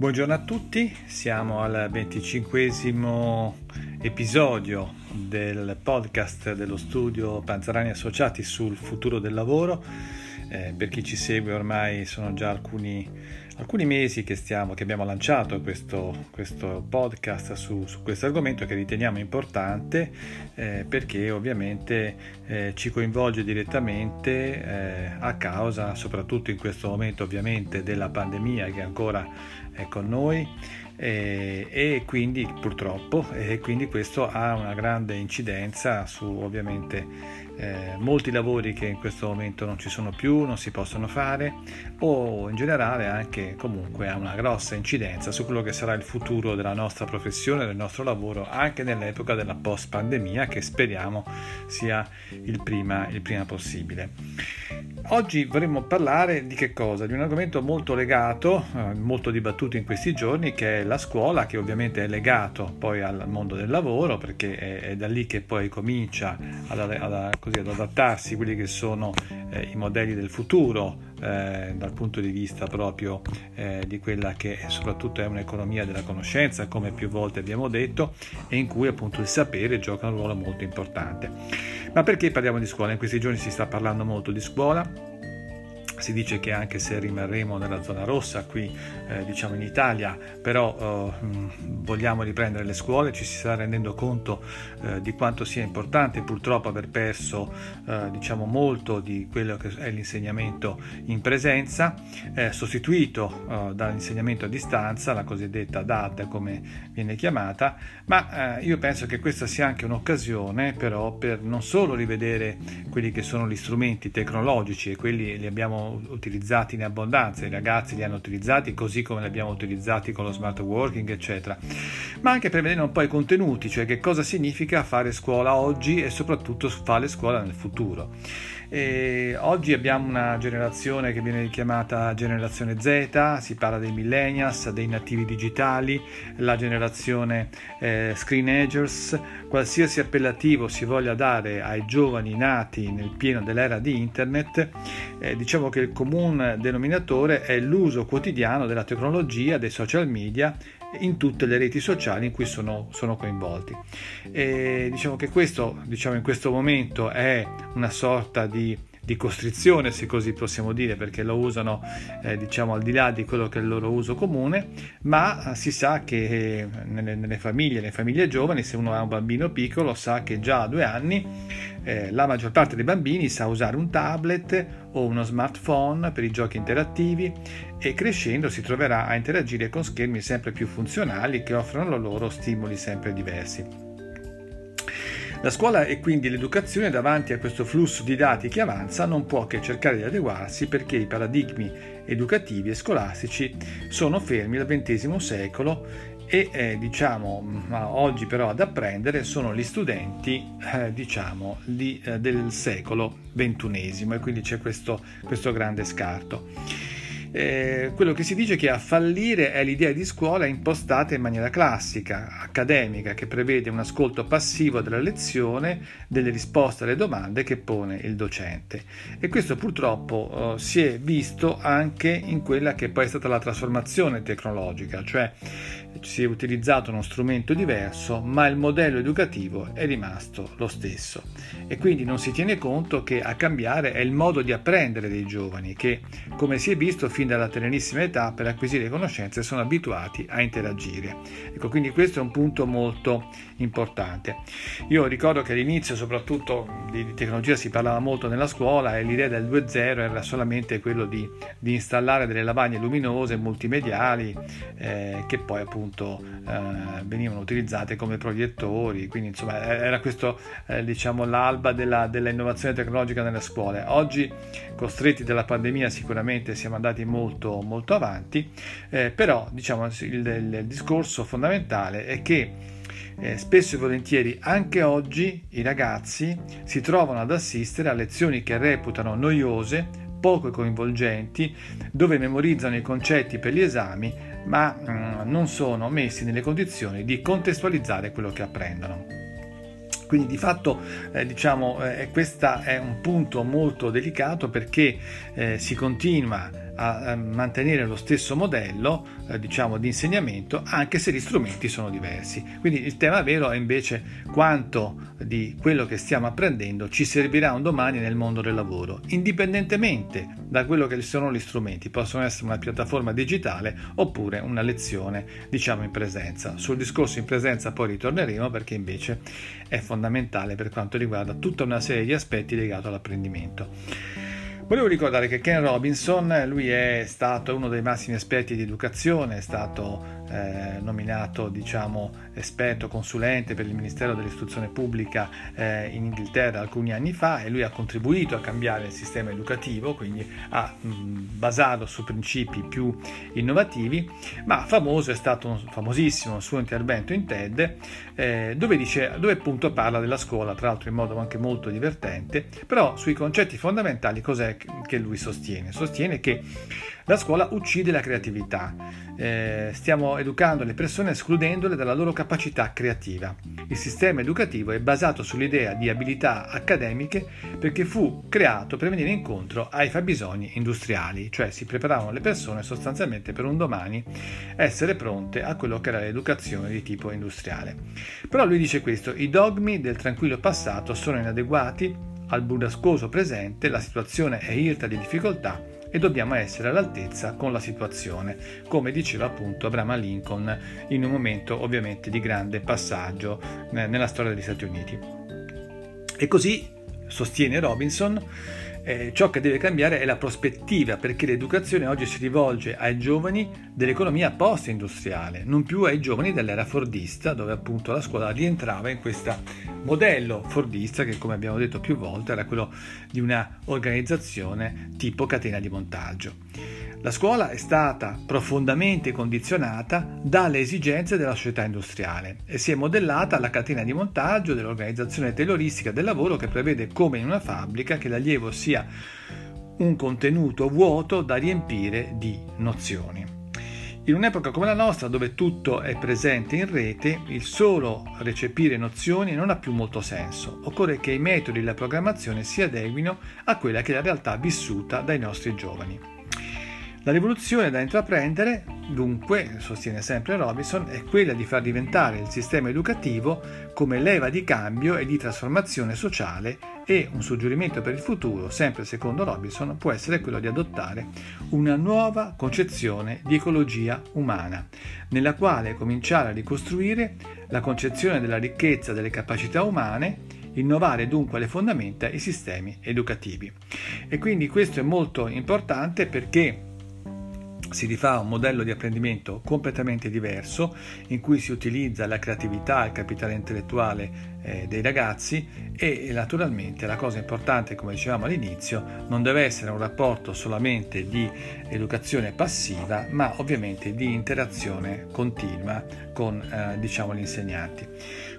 Buongiorno a tutti, siamo al venticinquesimo episodio del podcast dello studio Panzerani Associati sul futuro del lavoro. Eh, per chi ci segue ormai sono già alcuni, alcuni mesi che, stiamo, che, abbiamo lanciato questo, questo podcast su, su, questo argomento che riteniamo importante eh, perché ovviamente eh, ci coinvolge direttamente eh, a causa soprattutto in questo momento ovviamente della pandemia che ancora è con noi. E, e quindi purtroppo e quindi questo ha una grande incidenza su ovviamente eh, molti lavori che in questo momento non ci sono più, non si possono fare o in generale anche comunque ha una grossa incidenza su quello che sarà il futuro della nostra professione, del nostro lavoro anche nell'epoca della post pandemia che speriamo sia il prima, il prima possibile. Oggi vorremmo parlare di che cosa? Di un argomento molto legato, eh, molto dibattuto in questi giorni, che è la scuola, che ovviamente è legato poi al mondo del lavoro, perché è, è da lì che poi comincia ad, ad, così, ad adattarsi quelli che sono eh, i modelli del futuro, eh, dal punto di vista proprio eh, di quella che soprattutto è un'economia della conoscenza, come più volte abbiamo detto, e in cui appunto il sapere gioca un ruolo molto importante. Ma perché parliamo di scuola? In questi giorni si sta parlando molto di scuola si dice che anche se rimarremo nella zona rossa qui eh, diciamo in Italia però eh, vogliamo riprendere le scuole ci si sta rendendo conto eh, di quanto sia importante. Purtroppo aver perso eh, diciamo molto di quello che è l'insegnamento in presenza sostituito eh, dall'insegnamento a distanza la cosiddetta DAD come viene chiamata. Ma eh, io penso che questa sia anche un'occasione però per non solo rivedere quelli che sono gli strumenti tecnologici e quelli li abbiamo utilizzati in abbondanza, i ragazzi li hanno utilizzati così come li abbiamo utilizzati con lo smart working, eccetera, ma anche un po' i contenuti, cioè che cosa significa fare scuola oggi e soprattutto fare scuola nel futuro. E oggi abbiamo una generazione che viene chiamata generazione Z, si parla dei millennials, dei nativi digitali, la generazione eh, screen agers, qualsiasi appellativo si voglia dare ai giovani nati nel pieno dell'era di internet, eh, diciamo che il comune denominatore è l'uso quotidiano della tecnologia, dei social media in tutte le reti sociali in cui sono, sono coinvolti. E diciamo che questo, diciamo, in questo momento è una sorta di di costrizione, se così possiamo dire, perché lo usano eh, diciamo al di là di quello che è il loro uso comune, ma si sa che eh, nelle, nelle, famiglie, nelle famiglie giovani, se uno ha un bambino piccolo, sa che già a due anni eh, la maggior parte dei bambini sa usare un tablet o uno smartphone per i giochi interattivi e crescendo si troverà a interagire con schermi sempre più funzionali che offrono loro stimoli sempre diversi. La scuola e quindi l'educazione davanti a questo flusso di dati che avanza non può che cercare di adeguarsi perché i paradigmi educativi e scolastici sono fermi al XX secolo e eh, diciamo oggi però ad apprendere sono gli studenti eh, diciamo di, eh, del secolo XXI e quindi c'è questo, questo grande scarto eh, quello che si dice che a fallire è l'idea di scuola impostata in maniera classica, accademica, che prevede un ascolto passivo della lezione, delle risposte alle domande che pone il docente. E questo purtroppo eh, si è visto anche in quella che poi è stata la trasformazione tecnologica, cioè si è utilizzato uno strumento diverso, ma il modello educativo è rimasto lo stesso. E quindi non si tiene conto che a cambiare è il modo di apprendere dei giovani, che, come si è visto, fin dalla tenerissima età per acquisire conoscenze sono abituati a interagire. Ecco, quindi questo è un punto molto importante. Io ricordo che all'inizio soprattutto di tecnologia si parlava molto nella scuola e l'idea del 2.0 era solamente quello di, di installare delle lavagne luminose multimediali eh, che poi appunto eh, venivano utilizzate come proiettori, quindi insomma era questo eh, diciamo l'alba della, dell'innovazione tecnologica nelle scuole. Oggi costretti dalla pandemia sicuramente siamo andati molto molto avanti, eh, però diciamo il, il, il discorso fondamentale è che eh, spesso e volentieri anche oggi i ragazzi si trovano ad assistere a lezioni che reputano noiose, poco coinvolgenti, dove memorizzano i concetti per gli esami, ma mm, non sono messi nelle condizioni di contestualizzare quello che apprendono. Quindi di fatto eh, diciamo eh, questo è un punto molto delicato perché eh, si continua a mantenere lo stesso modello eh, diciamo, di insegnamento anche se gli strumenti sono diversi. Quindi il tema vero è invece quanto di quello che stiamo apprendendo ci servirà un domani nel mondo del lavoro, indipendentemente da quello che sono gli strumenti, possono essere una piattaforma digitale oppure una lezione diciamo in presenza. Sul discorso in presenza poi ritorneremo perché invece è fondamentale per quanto riguarda tutta una serie di aspetti legati all'apprendimento. Volevo ricordare che Ken Robinson, lui è stato uno dei massimi esperti di educazione, è stato eh, nominato diciamo, esperto consulente per il Ministero dell'Istruzione Pubblica eh, in Inghilterra alcuni anni fa e lui ha contribuito a cambiare il sistema educativo, quindi ha mh, basato su principi più innovativi, ma famoso è stato un famosissimo suo intervento in TED eh, dove, dice, dove appunto parla della scuola, tra l'altro in modo anche molto divertente, però sui concetti fondamentali cos'è che lui sostiene? Sostiene che la scuola uccide la creatività, eh, stiamo educando le persone escludendole dalla loro capacità creativa. Il sistema educativo è basato sull'idea di abilità accademiche perché fu creato per venire incontro ai fabbisogni industriali, cioè si preparavano le persone sostanzialmente per un domani essere pronte a quello che era l'educazione di tipo industriale. Però lui dice questo, i dogmi del tranquillo passato sono inadeguati al burrascoso presente, la situazione è irta di difficoltà e dobbiamo essere all'altezza con la situazione, come diceva appunto Abraham Lincoln in un momento ovviamente di grande passaggio eh, nella storia degli Stati Uniti. E così, sostiene Robinson, eh, ciò che deve cambiare è la prospettiva perché l'educazione oggi si rivolge ai giovani dell'economia post-industriale, non più ai giovani dell'era fordista dove appunto la scuola rientrava in questo modello fordista che come abbiamo detto più volte era quello di una organizzazione tipo catena di montaggio. La scuola è stata profondamente condizionata dalle esigenze della società industriale e si è modellata alla catena di montaggio dell'organizzazione tayloristica del lavoro che prevede come in una fabbrica che l'allievo sia un contenuto vuoto da riempire di nozioni. In un'epoca come la nostra, dove tutto è presente in rete, il solo recepire nozioni non ha più molto senso. Occorre che i metodi e la programmazione si adeguino a quella che è la realtà vissuta dai nostri giovani. La rivoluzione da intraprendere, dunque, sostiene sempre Robinson, è quella di far diventare il sistema educativo come leva di cambio e di trasformazione sociale e un suggerimento per il futuro, sempre secondo Robinson, può essere quello di adottare una nuova concezione di ecologia umana, nella quale cominciare a ricostruire la concezione della ricchezza delle capacità umane innovare dunque le fondamenta e i sistemi educativi. E quindi questo è molto importante perché si rifà un modello di apprendimento completamente diverso in cui si utilizza la creatività e il capitale intellettuale eh, dei ragazzi e naturalmente la cosa importante come dicevamo all'inizio non deve essere un rapporto solamente di educazione passiva ma ovviamente di interazione continua con eh, diciamo, gli insegnanti.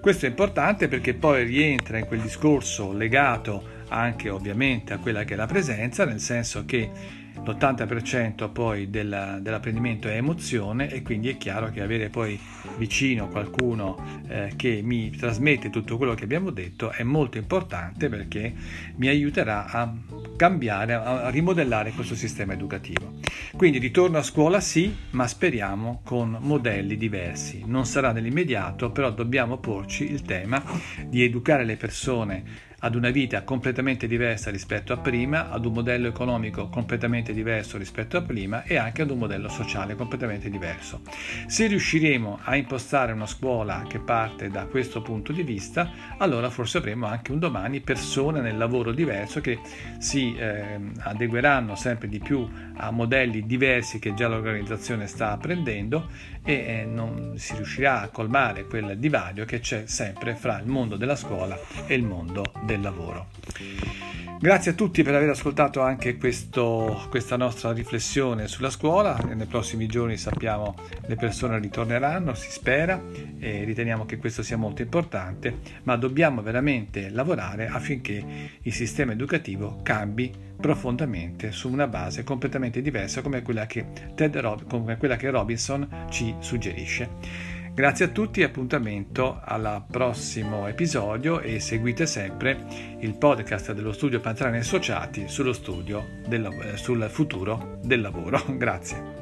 Questo è importante perché poi rientra in quel discorso legato anche ovviamente a quella che è la presenza nel senso che l'80% poi della, dell'apprendimento è emozione e quindi è chiaro che avere poi vicino qualcuno eh, che mi trasmette tutto quello che abbiamo detto è molto importante perché mi aiuterà a cambiare, a rimodellare questo sistema educativo. Quindi ritorno a scuola sì, ma speriamo con modelli diversi. Non sarà nell'immediato, però dobbiamo porci il tema di educare le persone ad una vita completamente diversa rispetto a prima, ad un modello economico completamente diverso rispetto a prima e anche ad un modello sociale completamente diverso. Se riusciremo a impostare una scuola che parte da questo punto di vista, allora forse avremo anche un domani persone nel lavoro diverso che si eh, adegueranno sempre di più a modelli diversi che già l'organizzazione sta apprendendo e eh, non si riuscirà a colmare quel divario che c'è sempre fra il mondo della scuola e il mondo del lavoro. Grazie a tutti per aver ascoltato anche questo, questa nostra riflessione sulla scuola. Nei prossimi giorni sappiamo le persone ritorneranno, si spera e riteniamo che questo sia molto importante, ma dobbiamo veramente lavorare affinché il sistema educativo cambi profondamente su una base completamente diversa come quella che, Rob- come quella che Robinson ci suggerisce. Grazie a tutti e appuntamento al prossimo episodio e seguite sempre il podcast dello studio Pantrani Associati sullo studio del, sul futuro del lavoro. Grazie.